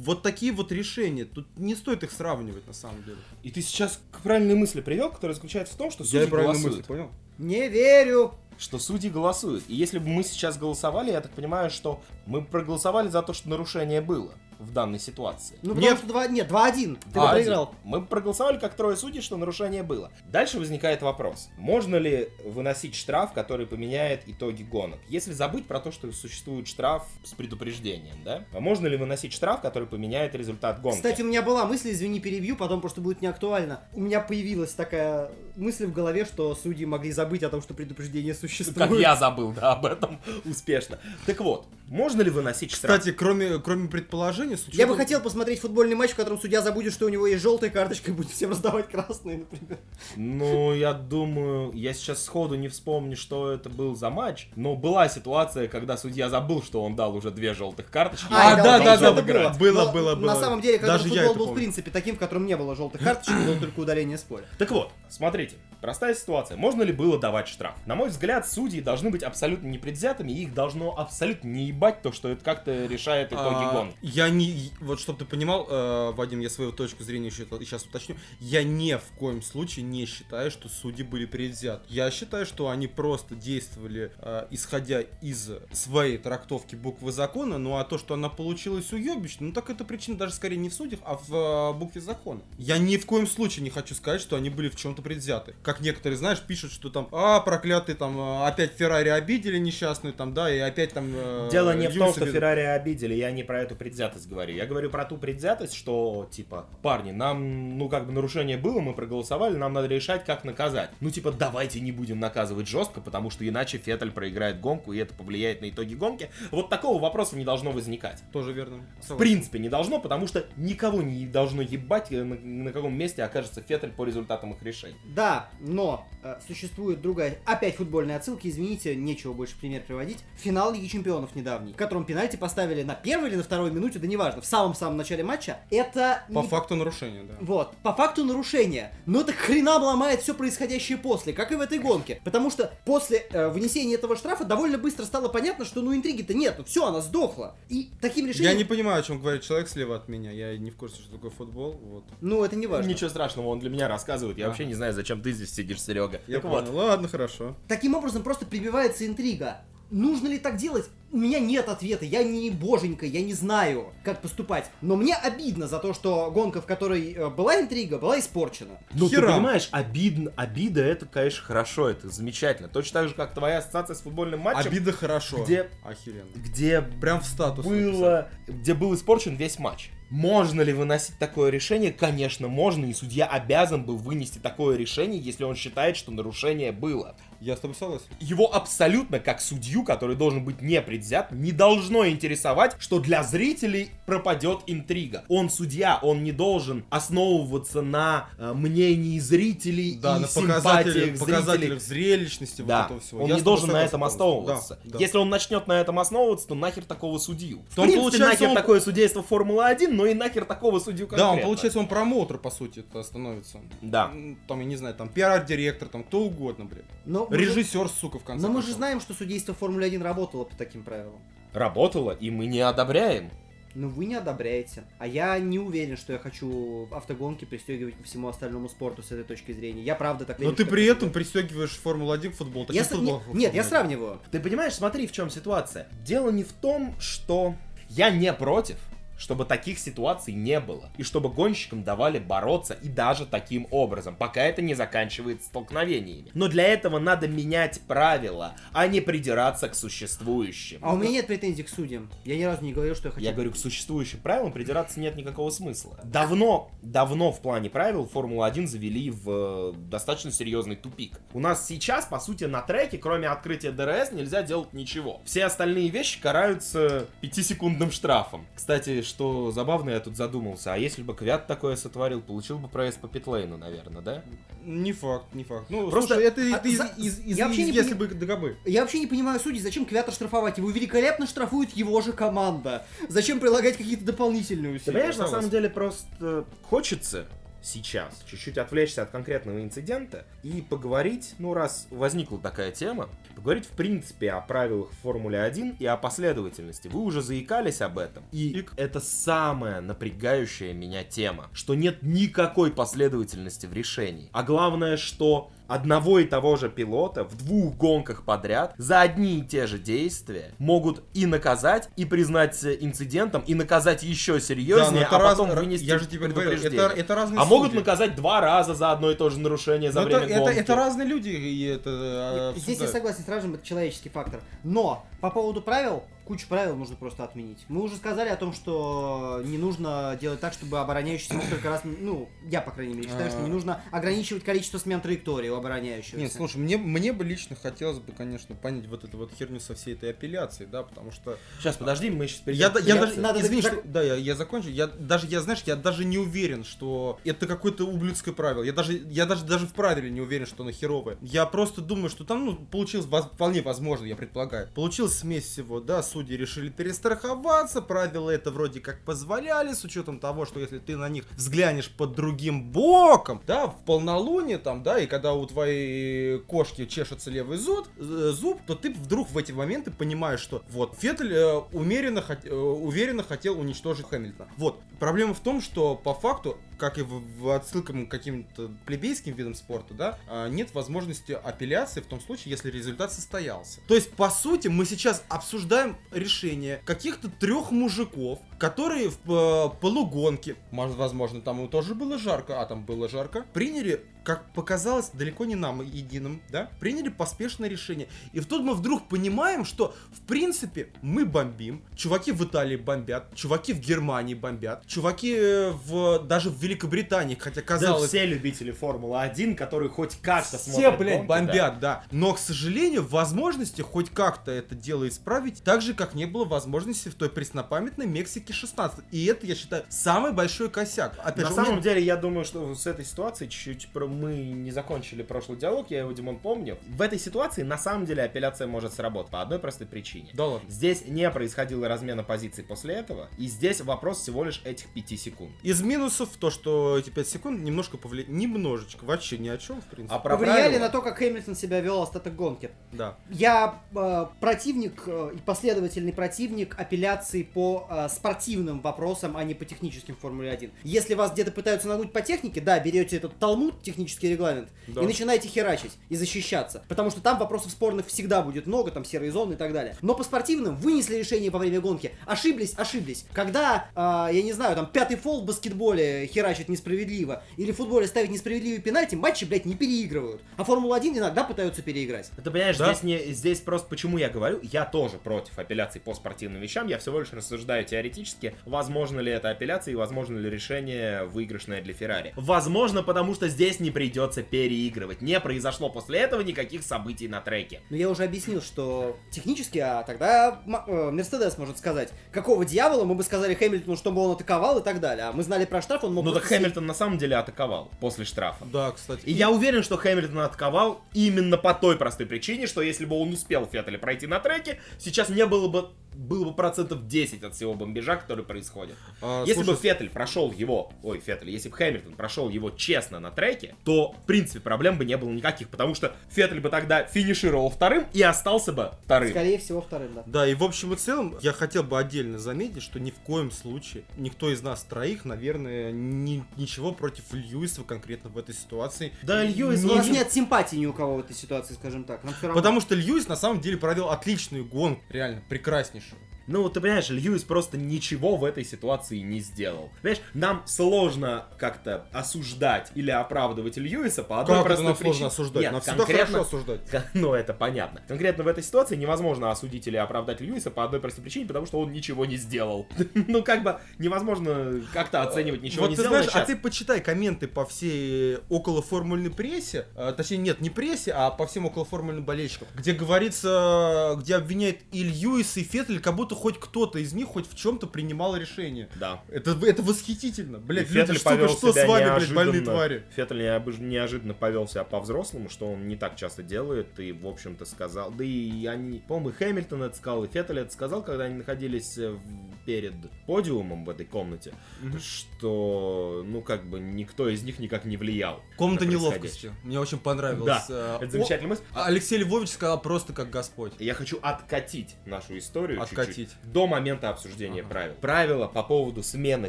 [SPEAKER 1] вот такие вот решения. Тут не стоит их сравнивать на самом деле.
[SPEAKER 2] И ты сейчас к правильной мысли привел, которая заключается в том, что судьи
[SPEAKER 1] Я
[SPEAKER 2] голосуют.
[SPEAKER 1] мысль, понял?
[SPEAKER 3] Не верю.
[SPEAKER 2] Что судьи голосуют. И если бы мы сейчас голосовали, я так понимаю, что мы проголосовали за то, что нарушение было в данной ситуации.
[SPEAKER 3] Ну, потому
[SPEAKER 1] Нет.
[SPEAKER 3] что 2... Нет, 2-1. Ты бы
[SPEAKER 2] А,
[SPEAKER 3] проиграл.
[SPEAKER 2] один. Мы проголосовали как трое судей, что нарушение было. Дальше возникает вопрос. Можно ли выносить штраф, который поменяет итоги гонок? Если забыть про то, что существует штраф с предупреждением, да? А можно ли выносить штраф, который поменяет результат гонки?
[SPEAKER 3] Кстати, у меня была мысль, извини, перебью, потом просто будет неактуально. У меня появилась такая мысль в голове, что судьи могли забыть о том, что предупреждение существует.
[SPEAKER 2] Как я забыл, да, об этом успешно. Так вот, можно ли выносить штраф?
[SPEAKER 1] Кстати, кроме, кроме предположений, с
[SPEAKER 3] Я бы хотел посмотреть футбольный матч, в котором судья забудет, что у него есть желтая карточка и будет всем раздавать красные, например.
[SPEAKER 2] Ну, я думаю, я сейчас сходу не вспомню, что это был за матч, но была ситуация, когда судья забыл, что он дал уже две желтых карточки.
[SPEAKER 1] А,
[SPEAKER 2] и
[SPEAKER 1] да, да, да, было,
[SPEAKER 3] Но
[SPEAKER 1] было, было.
[SPEAKER 3] На самом деле, когда футбол был в принципе таким, в котором не было желтых карточек, было только удаление с поля.
[SPEAKER 2] Так вот, смотрите, Amazing простая ситуация. Можно ли было давать штраф? На мой взгляд, судьи должны быть абсолютно непредвзятыми, и их должно абсолютно не ебать то, что это как-то решает итоги
[SPEAKER 1] А,
[SPEAKER 2] гонки.
[SPEAKER 1] Я не, вот чтобы ты понимал, э, Вадим, я свою точку зрения еще сейчас уточню. Я ни в коем случае не считаю, что судьи были предвзяты. Я считаю, что они просто действовали, э, исходя из своей трактовки буквы закона, ну а то, что она получилась уебищно, ну так это причина даже скорее не в судьях, а в э, букве закона. Я ни в коем случае не хочу сказать, что они были в чем-то предвзяты. Как некоторые, знаешь, пишут, что там, а, проклятые там, э, опять Феррари обидели несчастную, там, да, и опять там... э,
[SPEAKER 2] Дело не в том, что Феррари обидели, я не про эту предвзятость говорю. Я говорю про ту предвзятость, что, типа, парни, нам, ну, как бы нарушение было, мы проголосовали, нам надо решать, как наказать. Ну, типа, давайте не будем наказывать жестко, потому что иначе Феттель проиграет гонку, и это повлияет на итоги гонки. Вот такого вопроса не должно возникать.
[SPEAKER 1] Тоже верно.
[SPEAKER 2] В принципе, не должно, потому что никого не должно ебать, на, на каком месте окажется Феттель по результатам их решений.
[SPEAKER 3] Да, но э, существует другая, опять футбольная отсылка, извините, нечего больше пример приводить. Финал Лиги Чемпионов недавний, в котором пенальти поставили на первой или на второй минуте, да неважно, в самом-самом начале матча. Это
[SPEAKER 1] По
[SPEAKER 3] не-
[SPEAKER 1] факту нарушения, да.
[SPEAKER 3] Вот, по факту нарушение. Но это хренам ломает все происходящее после, как и в этой гонке. Потому что после э, вынесения этого штрафа довольно быстро стало понятно, что ну интриги-то нет, ну все, она сдохла. И таким решением...
[SPEAKER 1] Я не понимаю, о чем говорит человек слева от меня. Я не в курсе, что такое футбол. Вот.
[SPEAKER 3] Ну, это не важно.
[SPEAKER 2] Ничего страшного, он для меня рассказывает. Я
[SPEAKER 1] А.
[SPEAKER 2] вообще не знаю, зачем ты здесь сидишь, Серега.
[SPEAKER 1] Я
[SPEAKER 2] Так вот,
[SPEAKER 1] понял. Ладно, хорошо.
[SPEAKER 3] Таким образом просто прибивается интрига. Нужно ли так делать? У меня нет ответа, я не боженька, я не знаю, как поступать. Но мне обидно за то, что гонка, в которой э, была интрига, была испорчена.
[SPEAKER 2] Ну, ты понимаешь, обидно, обида это, конечно, хорошо, это замечательно. Точно так же, как твоя ассоциация с футбольным матчем,
[SPEAKER 1] Обида хорошо.
[SPEAKER 2] где-
[SPEAKER 1] Охеренно.
[SPEAKER 2] где
[SPEAKER 1] Прям в статус.
[SPEAKER 2] было, где был испорчен весь матч. Можно ли выносить такое решение? Конечно, можно, и судья обязан был вынести такое решение, если он считает, что нарушение было.
[SPEAKER 1] Я с тобой согласен.
[SPEAKER 2] Его абсолютно, как судью, который должен быть непредвзят, не должно интересовать, что для зрителей пропадет интрига. Он судья, он не должен основываться на э, мнении зрителей
[SPEAKER 1] Да,
[SPEAKER 2] и
[SPEAKER 1] на
[SPEAKER 2] симпатиях
[SPEAKER 1] показателях,
[SPEAKER 2] зрителей.
[SPEAKER 1] зрелищности
[SPEAKER 2] Да,
[SPEAKER 1] вот этого всего.
[SPEAKER 2] он
[SPEAKER 1] Я
[SPEAKER 2] не должен на этом основываться.
[SPEAKER 1] Да, да.
[SPEAKER 2] Если он начнет на этом основываться, то нахер такого судью. В
[SPEAKER 1] То он,
[SPEAKER 2] принципе,
[SPEAKER 1] получается,
[SPEAKER 2] нахер
[SPEAKER 1] он-
[SPEAKER 2] такое судейство Формулы-1, но и нахер такого судью
[SPEAKER 1] Да,
[SPEAKER 2] конкретно.
[SPEAKER 1] он, получается, он промоутер, по сути, это становится.
[SPEAKER 2] Да.
[SPEAKER 1] Там, я не знаю, там, пиар-директор, там, кто угодно,
[SPEAKER 3] мы же-
[SPEAKER 1] Режиссер, сука, в конце
[SPEAKER 3] Но мы же знаем, что судейство в Формуле 1 работало по таким правилам.
[SPEAKER 2] Работало, и мы не одобряем.
[SPEAKER 3] Но вы не одобряете. А я не уверен, что я хочу автогонки пристегивать ко всему остальному спорту с этой точки зрения. Я правда так
[SPEAKER 1] Но ты при
[SPEAKER 3] это
[SPEAKER 1] этом пристегиваешь Формулу-1 к футболу.
[SPEAKER 3] Я
[SPEAKER 1] точнее,
[SPEAKER 3] с-
[SPEAKER 1] футбол
[SPEAKER 3] не- Нет, я
[SPEAKER 1] Формуле-1.
[SPEAKER 3] сравниваю.
[SPEAKER 2] Ты понимаешь, смотри, в чем ситуация. Дело не в том, что я не против, чтобы таких ситуаций не было. И чтобы гонщикам давали бороться и даже таким образом, пока это не заканчивается столкновениями. Но для этого надо менять правила, а не придираться к существующим.
[SPEAKER 3] А у меня нет претензий к судьям. Я ни разу не говорил, что я хочу.
[SPEAKER 2] Я говорю, к существующим правилам придираться нет никакого смысла. Давно, давно в плане правил Формулу-1 завели в э, достаточно серьезный тупик. У нас сейчас, по сути, на треке, кроме открытия DRS, нельзя делать ничего. Все остальные вещи караются 5-секундным штрафом. Кстати, что забавно, я тут задумался, а если бы Квят такое сотворил, получил бы проезд по питлейну, наверное, да?
[SPEAKER 1] Не факт, не факт. Ну,
[SPEAKER 2] Просто-
[SPEAKER 1] слушай, это
[SPEAKER 3] а
[SPEAKER 1] это из,
[SPEAKER 3] за-
[SPEAKER 1] из- из-
[SPEAKER 3] я вообще
[SPEAKER 1] из-
[SPEAKER 3] не
[SPEAKER 1] если
[SPEAKER 3] пони-
[SPEAKER 1] бы ДГБ.
[SPEAKER 3] Я вообще не понимаю судей, зачем Квята штрафовать? Его великолепно штрафует его же команда. Зачем прилагать какие-то дополнительные усилия?
[SPEAKER 2] Ты понимаешь, на самом деле просто хочется сейчас чуть-чуть отвлечься от конкретного инцидента и поговорить, ну раз возникла такая тема, поговорить в принципе о правилах Формулы 1 и о последовательности. Вы уже заикались об этом. И это самая напрягающая меня тема, что нет никакой последовательности в решении. А главное, что одного и того же пилота в двух гонках подряд за одни и те же действия могут и наказать, и признать инцидентом, и наказать еще серьезнее,
[SPEAKER 1] это
[SPEAKER 2] а
[SPEAKER 1] раз-
[SPEAKER 2] потом вынести
[SPEAKER 1] я же тебе говорю, это, это разные
[SPEAKER 2] А могут
[SPEAKER 1] судьи.
[SPEAKER 2] наказать два раза за одно и то же нарушение за
[SPEAKER 1] Ну,
[SPEAKER 2] время
[SPEAKER 1] это, это,
[SPEAKER 2] гонки.
[SPEAKER 1] это разные люди, и это... э,
[SPEAKER 3] Здесь я
[SPEAKER 1] обсуждают.
[SPEAKER 3] согласен с Ражем, это человеческий фактор. Но по поводу правил, кучу правил нужно просто отменить. Мы уже сказали о том, что не нужно делать так, чтобы обороняющийся мог только раз... Ну, я, по крайней мере, считаю, что не
[SPEAKER 1] А.
[SPEAKER 3] нужно ограничивать количество смен траектории у обороняющегося.
[SPEAKER 1] Нет, слушай, мне, мне бы лично хотелось бы, конечно, понять вот эту вот херню со всей этой апелляцией, да, потому что...
[SPEAKER 2] Сейчас, подожди, мы сейчас
[SPEAKER 1] Я, да- я
[SPEAKER 3] Я-
[SPEAKER 1] даже,
[SPEAKER 3] надо
[SPEAKER 1] извини, что- да, я, я закончу. Я даже, я, знаешь, я даже не уверен, что это какое-то ублюдское правило. Я даже, я даже, даже в правиле не уверен, что оно херовое. Я просто думаю, что там, ну, получилось, воз- вполне возможно, я предполагаю. Получилась смесь всего, да, судьи решили перестраховаться, правила это вроде как позволяли, с учетом того, что если ты на них взглянешь под другим боком, да, в полнолуние там, да, и когда у твоей кошки чешется левый зуб, э, зуб, то ты вдруг в эти моменты понимаешь, что вот Феттель э, умеренно, хот- э, уверенно хотел уничтожить Хэмилтона. Вот. Проблема в том, что по факту, как и в, в отсылкам к каким-то плебейским видам спорта, да, а, нет возможности апелляции в том случае, если результат состоялся. То есть, по сути, мы сейчас обсуждаем решение каких-то трех мужиков, которые в э, полугонке, может, возможно, там тоже было жарко, а там было жарко, приняли как показалось, далеко не нам единым, да, приняли поспешное решение. И тут мы вдруг понимаем, что, в принципе, мы бомбим, чуваки в Италии бомбят, чуваки в Германии бомбят, чуваки э, в, даже в Великобритании, хотя
[SPEAKER 2] Да
[SPEAKER 1] казалось...
[SPEAKER 2] все любители Формулы-1, которые хоть как-то
[SPEAKER 1] Все,
[SPEAKER 2] смотрят
[SPEAKER 1] блядь,
[SPEAKER 2] гонки,
[SPEAKER 1] бомбят, да. Но, к сожалению, возможности хоть как-то это дело исправить, так же, как не было возможности в той преснопамятной Мексике 16. И это, я считаю, самый большой косяк. Опять
[SPEAKER 2] На
[SPEAKER 1] же,
[SPEAKER 2] самом
[SPEAKER 1] меня-
[SPEAKER 2] деле, я думаю, что с этой ситуацией чуть-чуть про- мы не закончили прошлый диалог, я его, Димон, помню. В этой ситуации, на самом деле, апелляция может сработать по одной простой причине.
[SPEAKER 1] Ладно.
[SPEAKER 2] Здесь не происходило размена позиций после этого, и здесь вопрос всего лишь этих 5 секунд.
[SPEAKER 1] Из минусов то, что эти 5 секунд немножко повлияли. Немножечко, вообще ни о чем, в принципе.
[SPEAKER 2] А про
[SPEAKER 3] Повлияли
[SPEAKER 2] правила-
[SPEAKER 3] на то, как Хэмилтон себя вел остаток гонки.
[SPEAKER 1] Да.
[SPEAKER 3] Я э, противник э, и последовательный противник апелляции по э, спортивным вопросам, а не по техническим в Формуле 1. Если вас где-то пытаются нагнуть по технике, да, берете этот талмуд, технический регламент,
[SPEAKER 1] Да.
[SPEAKER 3] и начинаете херачить и защищаться. Потому что там вопросов спорных всегда будет много, там серые зоны и так далее. Но по спортивным вынесли решение во время гонки. Ошиблись, ошиблись. Когда, э, я не знаю, там пятый фол в баскетболе херачит несправедливо, или в футболе ставить несправедливые пенальти, матчи, блядь, не переигрывают. А Формула-1 иногда пытаются переиграть.
[SPEAKER 2] Ты понимаешь,
[SPEAKER 1] Да.
[SPEAKER 2] здесь, не, здесь просто почему я говорю, я тоже против апелляций по спортивным вещам, я всего лишь рассуждаю теоретически, возможно ли это апелляция и возможно ли решение выигрышное для Феррари. Возможно, потому что здесь не придется переигрывать. Не произошло после этого никаких событий на треке.
[SPEAKER 3] Но я уже объяснил, что технически, а тогда э, Мерседес может сказать, какого дьявола мы бы сказали Хэмилтону, чтобы он атаковал и так далее. А мы знали про штраф, он мог
[SPEAKER 2] Ну так. Хэмилтон на самом деле атаковал после штрафа.
[SPEAKER 1] Да, кстати.
[SPEAKER 2] И я уверен, что Хэмилтон атаковал именно по той простой причине, что если бы он успел Феттеля пройти на треке, сейчас не было бы было бы процентов 10 от всего бомбежа, который происходит.
[SPEAKER 1] А,
[SPEAKER 2] Если
[SPEAKER 1] слушай,
[SPEAKER 2] бы Феттель прошел его, ой, Феттель, если бы Хэмилтон прошел его честно на треке, то, в принципе, проблем бы не было никаких, потому что Феттель бы тогда финишировал вторым и остался бы вторым.
[SPEAKER 3] Скорее всего, вторым, да.
[SPEAKER 1] Да, и в общем и целом, я хотел бы отдельно заметить, что ни в коем случае никто из нас троих, наверное, ни- ничего против Льюиса конкретно в этой ситуации.
[SPEAKER 2] Да, Льюис,
[SPEAKER 3] У нас
[SPEAKER 2] не-
[SPEAKER 3] нет симпатии ни у кого в этой ситуации, скажем так.
[SPEAKER 1] Потому что Льюис на самом деле провел отличную гонку, реально, прекраснейшую.
[SPEAKER 2] Ну, ты понимаешь, Льюис просто ничего в этой ситуации не сделал. Понимаешь, нам сложно как-то осуждать или оправдывать Льюиса по одной
[SPEAKER 1] Как это
[SPEAKER 2] простой
[SPEAKER 1] нам сложно
[SPEAKER 2] причине.
[SPEAKER 1] осуждать?
[SPEAKER 2] Нет,
[SPEAKER 1] Нам всегда хорошо осуждать.
[SPEAKER 2] Ну, это понятно. Конкретно в этой ситуации невозможно осудить или оправдать Льюиса по одной простой причине, потому что он ничего не сделал. Ну, как бы невозможно как-то оценивать ничего
[SPEAKER 1] вот
[SPEAKER 2] не
[SPEAKER 1] ты а ты почитай комменты по всей околоформульной прессе, э, точнее нет, не прессе, а по всем околоформульным болельщикам, где говорится, где обвиняет и Льюис, и Феттель, как будто хоть кто-то из них хоть в чем-то принимал решение.
[SPEAKER 2] Да.
[SPEAKER 1] Это, это восхитительно. Блять, люди, что,
[SPEAKER 2] повел
[SPEAKER 1] что с вами, блядь, больные твари?
[SPEAKER 2] Феттель неожиданно повел себя по-взрослому, что он не так часто делает, и, в общем-то, сказал... Да и они... По-моему, и Хэмилтон это сказал, и Феттель это сказал, когда они находились э, перед подиумом в этой комнате, что, ну, как бы, никто из них никак не влиял.
[SPEAKER 1] Комната
[SPEAKER 2] на
[SPEAKER 1] неловкости. Мне очень понравилось.
[SPEAKER 2] Да,
[SPEAKER 1] э,
[SPEAKER 2] Это замечательная мысль.
[SPEAKER 1] Алексей Львович сказал просто как Господь.
[SPEAKER 2] Я хочу откатить нашу историю
[SPEAKER 1] Откатить.
[SPEAKER 2] Чуть-чуть до момента обсуждения
[SPEAKER 1] Ага.
[SPEAKER 2] правил. Правила по поводу смены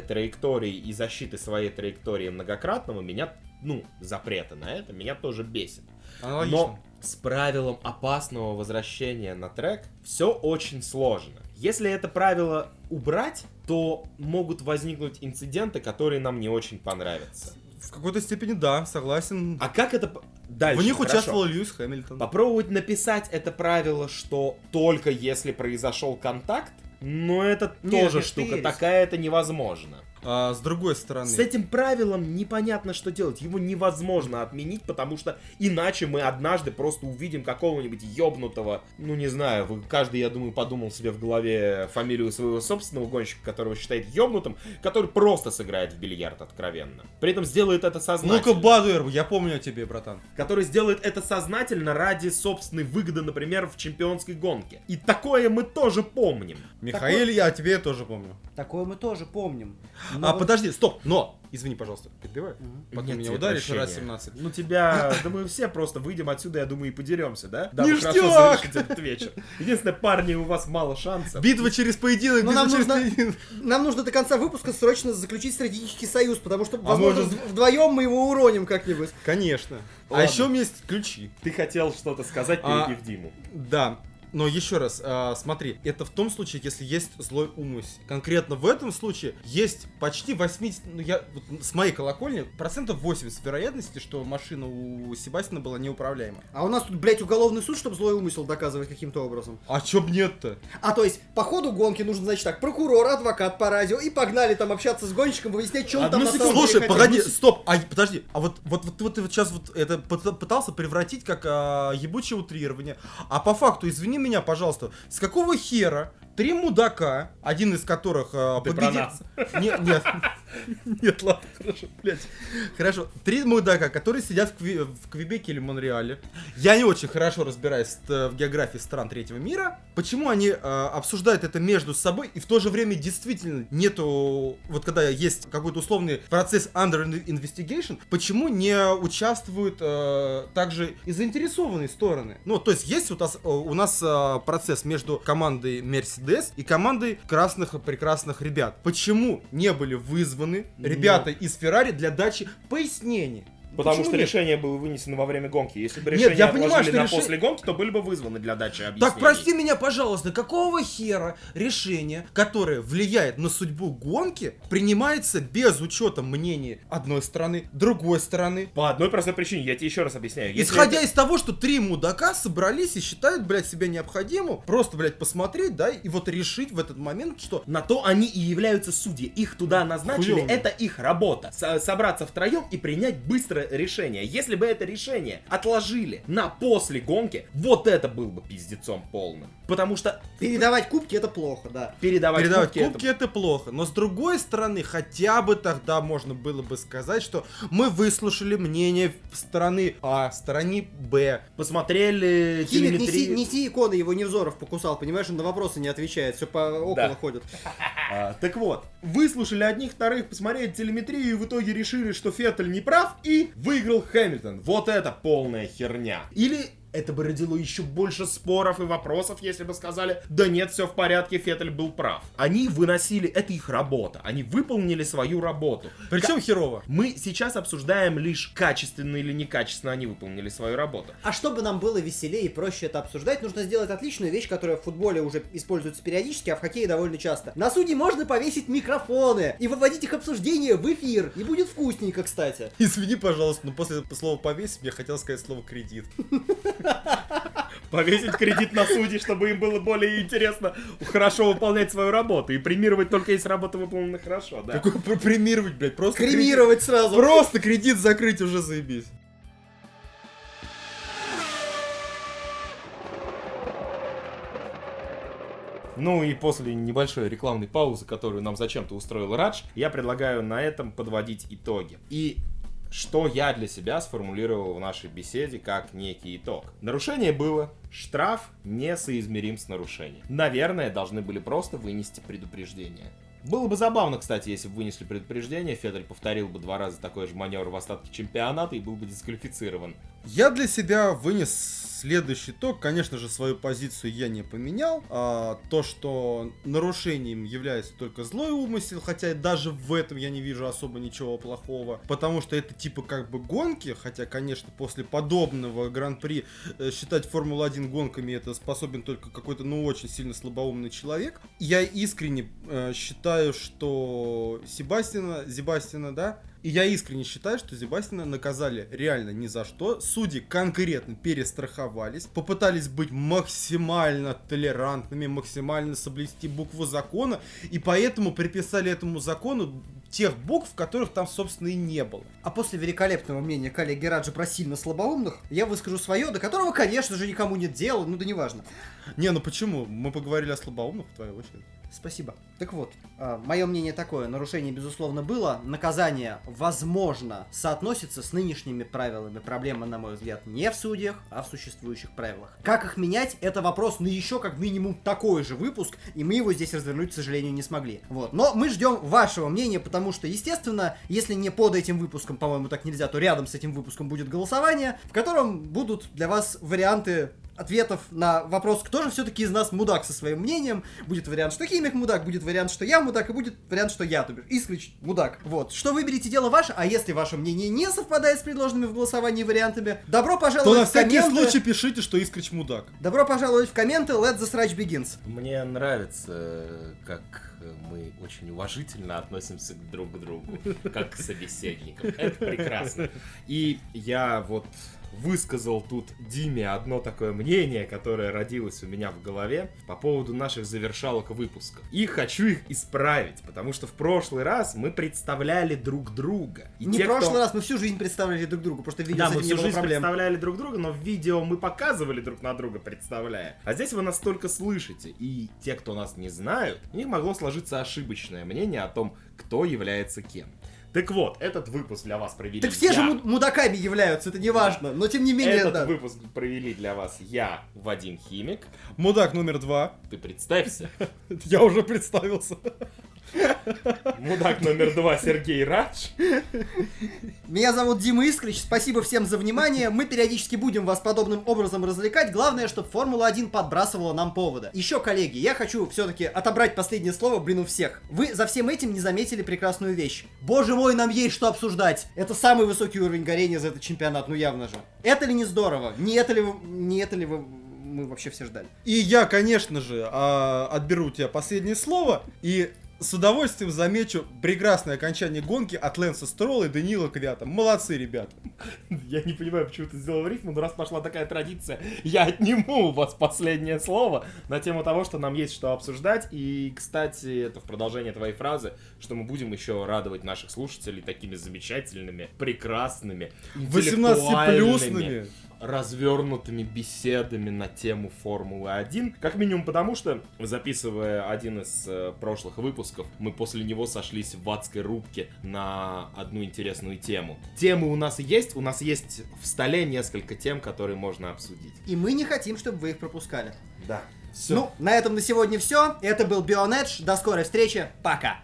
[SPEAKER 2] траектории и защиты своей траектории многократного меня, ну, запрета на это, меня тоже бесит.
[SPEAKER 1] Аналогично.
[SPEAKER 2] Но с правилом опасного возвращения на трек все очень сложно. Если это правило убрать, то могут возникнуть инциденты, которые нам не очень понравятся.
[SPEAKER 1] В какой-то степени да, согласен.
[SPEAKER 2] А как это дальше?
[SPEAKER 1] В них
[SPEAKER 2] Хорошо.
[SPEAKER 1] участвовал Льюис Хэмилтон.
[SPEAKER 2] Попробовать написать это правило, что только если произошел контакт, но это
[SPEAKER 3] Нет,
[SPEAKER 2] тоже
[SPEAKER 3] нет,
[SPEAKER 2] штука такая, это невозможно.
[SPEAKER 1] А, с другой стороны.
[SPEAKER 2] С этим правилом непонятно, что делать. Его невозможно отменить, потому что иначе мы однажды просто увидим какого-нибудь ёбнутого, ну не знаю, вы- каждый, я думаю, подумал себе в голове фамилию своего собственного гонщика, которого считает ёбнутым, который просто сыграет в бильярд откровенно. При этом сделает это сознательно.
[SPEAKER 1] Ну-ка, Бадуэр, я помню о тебе, братан.
[SPEAKER 2] который сделает это сознательно ради собственной выгоды, например, в чемпионской гонке. И такое мы тоже помним.
[SPEAKER 1] Михаил, я о тебе тоже помню.
[SPEAKER 3] Такое мы тоже помним. Но
[SPEAKER 1] а,
[SPEAKER 3] вот-
[SPEAKER 1] подожди, стоп, но, извини, пожалуйста, перебивай.
[SPEAKER 3] Мгм.
[SPEAKER 1] Потом
[SPEAKER 2] Нет
[SPEAKER 1] меня ударишь
[SPEAKER 2] прощения.
[SPEAKER 1] раз 17.
[SPEAKER 2] Ну тебя, да мы все просто выйдем отсюда, я думаю, и подеремся, да? Да,
[SPEAKER 1] Ништяк!
[SPEAKER 2] хорошо завершить этот вечер. Единственное, парни, у вас мало шансов.
[SPEAKER 1] Битва через поединок,
[SPEAKER 3] Ну,
[SPEAKER 1] битва
[SPEAKER 3] нам
[SPEAKER 1] через
[SPEAKER 3] нужно-
[SPEAKER 1] поединок.
[SPEAKER 3] Нам нужно до конца выпуска срочно заключить стратегический союз, потому что, возможно,
[SPEAKER 1] может-
[SPEAKER 3] вдвоем мы его уроним как-нибудь.
[SPEAKER 1] Конечно. А еще у меня есть ключи.
[SPEAKER 2] Ты хотел что-то сказать,
[SPEAKER 1] А,
[SPEAKER 2] перебив Диму.
[SPEAKER 1] Да. Но еще раз, а, смотри, это в том случае, если есть злой умысел. Конкретно в этом случае есть почти 80, ну я вот с моей колокольни, процентов 80 вероятности, что машина у Себастина была неуправляема.
[SPEAKER 3] А у нас тут, блядь, уголовный суд, чтобы злой умысел доказывать каким-то образом.
[SPEAKER 1] А чё б нет-то?
[SPEAKER 3] А то есть, по ходу гонки нужно, значит, так, прокурор, адвокат по радио, и погнали там общаться с гонщиком, выяснять, что он там
[SPEAKER 2] Одну
[SPEAKER 3] на самом деле
[SPEAKER 1] Слушай,
[SPEAKER 3] хотел.
[SPEAKER 1] погоди,
[SPEAKER 3] Ну,
[SPEAKER 1] стоп, а подожди, а вот вот вот, вот ты вот сейчас вот это пыт- пытался превратить как а, ебучее утрирование, а по факту, извини меня, пожалуйста, с какого хера три мудака, один из которых
[SPEAKER 2] Ты
[SPEAKER 1] победил...
[SPEAKER 2] про нас.
[SPEAKER 1] Не- Нет, нет, ладно, хорошо, блядь. Хорошо, три мудака, которые сидят в, Кви- в Квебеке или Монреале. Я не очень хорошо разбираюсь э, в географии стран третьего мира. Почему они э, обсуждают это между собой и в то же время действительно нету, вот когда есть какой-то условный процесс under investigation, почему не участвуют э, также и заинтересованные стороны? Ну, то есть есть у нас, э, у нас э, процесс между командой Mercedes и командой красных прекрасных ребят. Почему не были вызваны ребята из Ferrari для дачи пояснений?
[SPEAKER 2] Потому
[SPEAKER 1] Почему
[SPEAKER 2] что
[SPEAKER 1] нет?
[SPEAKER 2] решение было вынесено во время гонки. Если бы
[SPEAKER 1] Нет,
[SPEAKER 2] решение
[SPEAKER 1] я понимаю,
[SPEAKER 2] отложили
[SPEAKER 1] что
[SPEAKER 2] на
[SPEAKER 1] реши-
[SPEAKER 2] после гонки, то были бы вызваны для дачи объяснений.
[SPEAKER 1] Так прости меня, пожалуйста, какого хера решение, которое влияет на судьбу гонки, принимается без учета мнений одной стороны, другой стороны?
[SPEAKER 2] По одной простой причине, я тебе еще раз объясняю. Если
[SPEAKER 1] Исходя
[SPEAKER 2] это-
[SPEAKER 1] из того, что три мудака собрались и считают, блядь, себя необходимым просто, блядь, посмотреть, да, и вот решить в этот момент, что
[SPEAKER 2] На то они и являются судьи. Их туда назначили,
[SPEAKER 1] Хуёво.
[SPEAKER 2] это их работа. С- собраться втроем и принять решение. Если бы это решение отложили на после гонки, вот это был бы пиздецом полным. Потому что
[SPEAKER 3] Передавать кубки это плохо, да.
[SPEAKER 2] передавать,
[SPEAKER 1] передавать
[SPEAKER 2] кубки, это-
[SPEAKER 1] кубки это плохо. Но с другой стороны, хотя бы тогда можно было бы сказать, что мы выслушали мнение стороны А, стороны Б,
[SPEAKER 2] посмотрели
[SPEAKER 3] Химик не, си-
[SPEAKER 2] телеметрию.
[SPEAKER 3] не те иконы его Невзоров покусал, понимаешь, он на вопросы не отвечает, все по около
[SPEAKER 2] Да.
[SPEAKER 3] ходит.
[SPEAKER 2] А, так вот, выслушали одних, вторых, посмотрели телеметрию и в итоге решили, что Феттель не прав и выиграл Хэмилтон. Вот это полная херня. Или это бы родило еще больше споров и вопросов, если бы сказали, да нет, все в порядке, Феттель был прав. Они выносили, это их работа, они выполнили свою работу.
[SPEAKER 1] Причем херово.
[SPEAKER 2] Мы сейчас обсуждаем лишь качественно или некачественно они выполнили свою работу.
[SPEAKER 3] А чтобы нам было веселее и проще это обсуждать, нужно сделать отличную вещь, которая в футболе уже используется периодически, а в хоккее довольно часто. На судьи можно повесить микрофоны и выводить их обсуждение в эфир. И будет вкусненько, кстати.
[SPEAKER 1] Извини, пожалуйста, но после слова повесить мне хотелось сказать слово кредит.
[SPEAKER 2] Повесить кредит на судей, чтобы им было более интересно хорошо выполнять свою работу. И премировать только если работа выполнена хорошо, да.
[SPEAKER 1] Какой пр- премировать, блядь, просто
[SPEAKER 3] Кремировать сразу.
[SPEAKER 1] кредит- Просто кредит закрыть уже заебись.
[SPEAKER 2] Ну и после небольшой рекламной паузы, которую нам зачем-то устроил Радж, я предлагаю на этом подводить итоги. И что я для себя сформулировал в нашей беседе как некий итог. Нарушение было, штраф несоизмерим с нарушением. Наверное, должны были просто вынести предупреждение. Было бы забавно, кстати, если бы вынесли предупреждение, Федор повторил бы два раза такой же маневр в остатке чемпионата и был бы дисквалифицирован.
[SPEAKER 1] Я для себя вынес следующий итог. Конечно же, свою позицию я не поменял. А, то, что нарушением является только злой умысел, хотя даже в этом я не вижу особо ничего плохого. Потому что это типа как бы гонки, хотя, конечно, после подобного гран-при э, считать Формулу-1 гонками это способен только какой-то, ну, очень сильно слабоумный человек. Я искренне э, считаю, что Себастина, Себастина, да, и я искренне считаю, что Зебастина наказали реально ни за что. Судьи конкретно перестраховались, попытались быть максимально толерантными, максимально соблюсти букву закона, и поэтому приписали этому закону тех букв, которых там, собственно, и не было.
[SPEAKER 3] А после великолепного мнения коллеги Раджа про сильно слабоумных, я выскажу свое, до которого, конечно же, никому нет дела, ну да неважно.
[SPEAKER 1] Не, ну почему? Мы поговорили о слабоумных, в твою очередь.
[SPEAKER 3] Спасибо. Так вот, а, мое мнение такое, нарушение, безусловно, было, наказание, возможно, соотносится с нынешними правилами. Проблема, на мой взгляд, не в судьях, а в существующих правилах. Как их менять, это вопрос на еще как минимум такой же выпуск, и мы его здесь развернуть, к сожалению, не смогли. Вот. Но мы ждем вашего мнения, потому что, естественно, если не под этим выпуском, по-моему, так нельзя, то рядом с этим выпуском будет голосование, в котором будут для вас варианты ответов на вопрос, кто же все-таки из нас мудак со своим мнением. Будет вариант, что Химик мудак, будет вариант, что я мудак, и будет вариант, что я, то бишь, Искрич мудак. Вот. Что выберете, дело ваше, а если ваше мнение не совпадает с предложенными в голосовании вариантами, добро пожаловать
[SPEAKER 1] То на
[SPEAKER 3] в
[SPEAKER 1] всякий
[SPEAKER 3] комменты.
[SPEAKER 1] случай пишите, что Искрич мудак.
[SPEAKER 3] Добро пожаловать в комменты, let the srach begins.
[SPEAKER 2] Мне нравится, как мы очень уважительно относимся друг к другу, как к собеседникам. Это прекрасно. И я вот высказал тут Диме одно такое мнение, которое родилось у меня в голове по поводу наших завершалок выпусков. И хочу их исправить, потому что в прошлый раз мы представляли друг друга. И
[SPEAKER 3] не в прошлый
[SPEAKER 2] кто-
[SPEAKER 3] раз, мы всю жизнь представляли друг другу, просто видео
[SPEAKER 2] Да,
[SPEAKER 3] с
[SPEAKER 2] мы
[SPEAKER 3] этим не
[SPEAKER 2] всю
[SPEAKER 3] было
[SPEAKER 2] жизнь
[SPEAKER 3] проблем.
[SPEAKER 2] представляли друг друга, но в видео мы показывали друг на друга, представляя. А здесь вы нас только слышите. И те, кто нас не знают, у них могло сложиться ошибочное мнение о том, кто является кем. Так вот, этот выпуск для вас провели
[SPEAKER 3] Так все
[SPEAKER 2] я.
[SPEAKER 3] же муд- мудаками являются, это не важно, но тем не менее,
[SPEAKER 2] Этот
[SPEAKER 3] да.
[SPEAKER 2] выпуск провели для вас я, Вадим Химик.
[SPEAKER 1] Мудак номер два.
[SPEAKER 2] Ты представься.
[SPEAKER 1] Я уже представился.
[SPEAKER 2] Мудак номер два Сергей Радж.
[SPEAKER 3] Меня зовут Дима Искрич, спасибо всем за внимание. Мы периодически будем вас подобным образом развлекать. Главное, чтобы Формула-1 подбрасывала нам повода. Еще, коллеги, я хочу все-таки отобрать последнее слово, блин, у всех. Вы за всем этим не заметили прекрасную вещь. Боже мой, нам есть что обсуждать. Это самый высокий уровень горения за этот чемпионат, ну явно же. Это ли не здорово? Не это ли, вы- не это ли вы- мы вообще все ждали?
[SPEAKER 1] И я, конечно же, а, отберу у тебя последнее слово и с удовольствием замечу прекрасное окончание гонки от Лэнса Строла и Данила Квята. Молодцы, ребята.
[SPEAKER 2] Я не понимаю, почему ты сделал рифму, но раз пошла такая традиция, я отниму у вас последнее слово на тему того, что нам есть что обсуждать. И, кстати, это в продолжение твоей фразы, что мы будем еще радовать наших слушателей такими замечательными, прекрасными,
[SPEAKER 1] 18-плюсными.
[SPEAKER 2] Развернутыми беседами на тему Формулы-1. Как минимум потому, что, записывая один из э, прошлых выпусков, мы после него сошлись в адской рубке на одну интересную тему. Темы у нас есть, у нас есть в столе несколько тем, которые можно обсудить.
[SPEAKER 3] И мы не хотим, чтобы вы их пропускали.
[SPEAKER 2] Да. Все.
[SPEAKER 3] Ну, на этом на сегодня все. Это был Бионедж. До скорой встречи. Пока.